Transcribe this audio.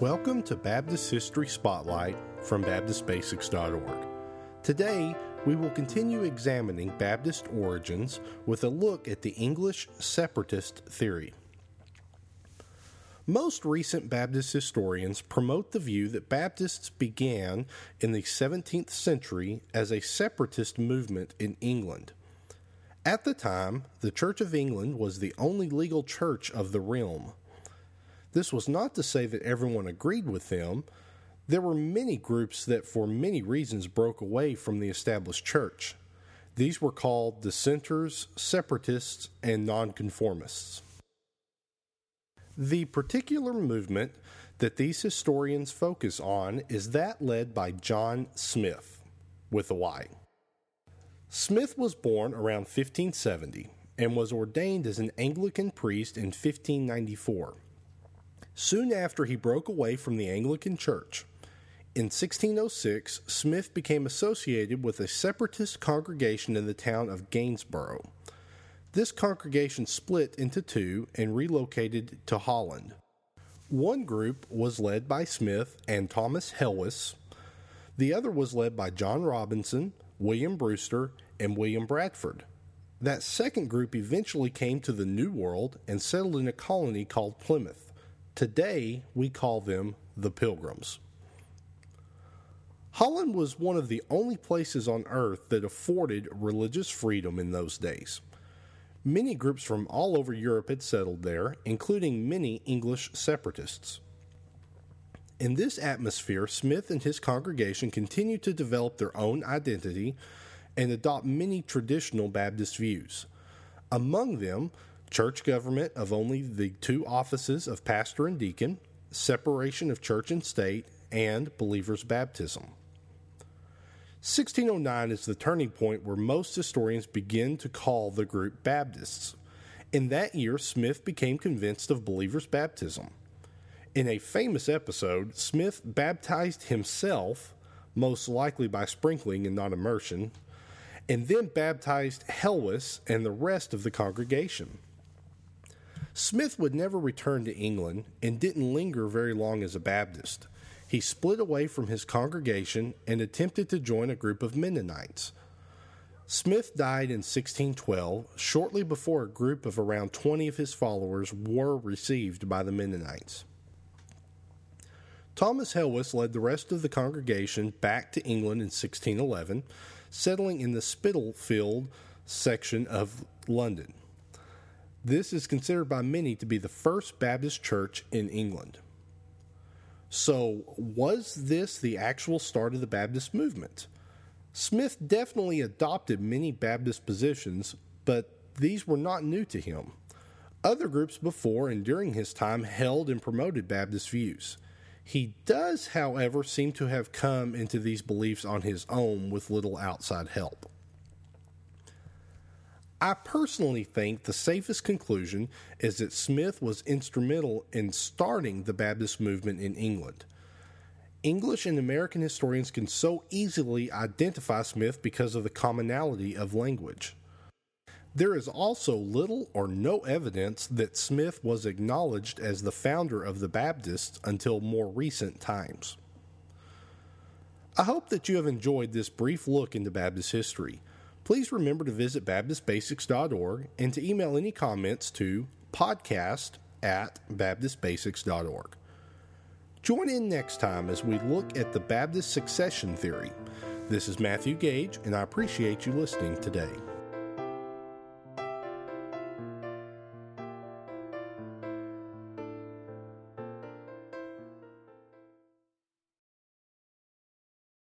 Welcome to Baptist History Spotlight from BaptistBasics.org. Today, we will continue examining Baptist origins with a look at the English separatist theory. Most recent Baptist historians promote the view that Baptists began in the 17th century as a separatist movement in England. At the time, the Church of England was the only legal church of the realm. This was not to say that everyone agreed with them. There were many groups that, for many reasons, broke away from the established church. These were called dissenters, separatists, and nonconformists. The particular movement that these historians focus on is that led by John Smyth, with a Y. Smyth was born around 1570 and was ordained as an Anglican priest in 1594 soon after he broke away from the Anglican Church. In 1606, Smyth became associated with a separatist congregation in the town of Gainsborough. This congregation split into two and relocated to Holland. One group was led by Smyth and Thomas Helwys. The other was led by John Robinson, William Brewster, and William Bradford. That second group eventually came to the New World and settled in a colony called Plymouth. Today, we call them the Pilgrims. Holland was one of the only places on earth that afforded religious freedom in those days. Many groups from all over Europe had settled there, including many English separatists. In this atmosphere, Smyth and his congregation continued to develop their own identity and adopt many traditional Baptist views. Among them church government of only the two offices of pastor and deacon, separation of church and state, and believers' baptism. 1609 is the turning point where most historians begin to call the group Baptists. In that year, Smyth became convinced of believers' baptism. In a famous episode, Smyth baptized himself, most likely by sprinkling and not immersion, and then baptized Helwys and the rest of the congregation. Smyth would never return to England and didn't linger very long as a Baptist. He split away from his congregation and attempted to join a group of Mennonites. Smyth died in 1612, shortly before a group of around 20 of his followers were received by the Mennonites. Thomas Helwys led the rest of the congregation back to England in 1611, settling in the Spitalfield section of London. This is considered by many to be the first Baptist church in England. So, was this the actual start of the Baptist movement? Smyth definitely adopted many Baptist positions, but these were not new to him. Other groups before and during his time held and promoted Baptist views. He does, however, seem to have come into these beliefs on his own with little outside help. I personally think the safest conclusion is that Smyth was instrumental in starting the Baptist movement in England. English and American historians can so easily identify Smyth because of the commonality of language. There is also little or no evidence that Smyth was acknowledged as the founder of the Baptists until more recent times. I hope that you have enjoyed this brief look into Baptist history please remember to visit BaptistBasics.org and to email any comments to podcast at BaptistBasics.org. Join in next time as we look at the Baptist succession theory. This is Matthew Gage, and I appreciate you listening today.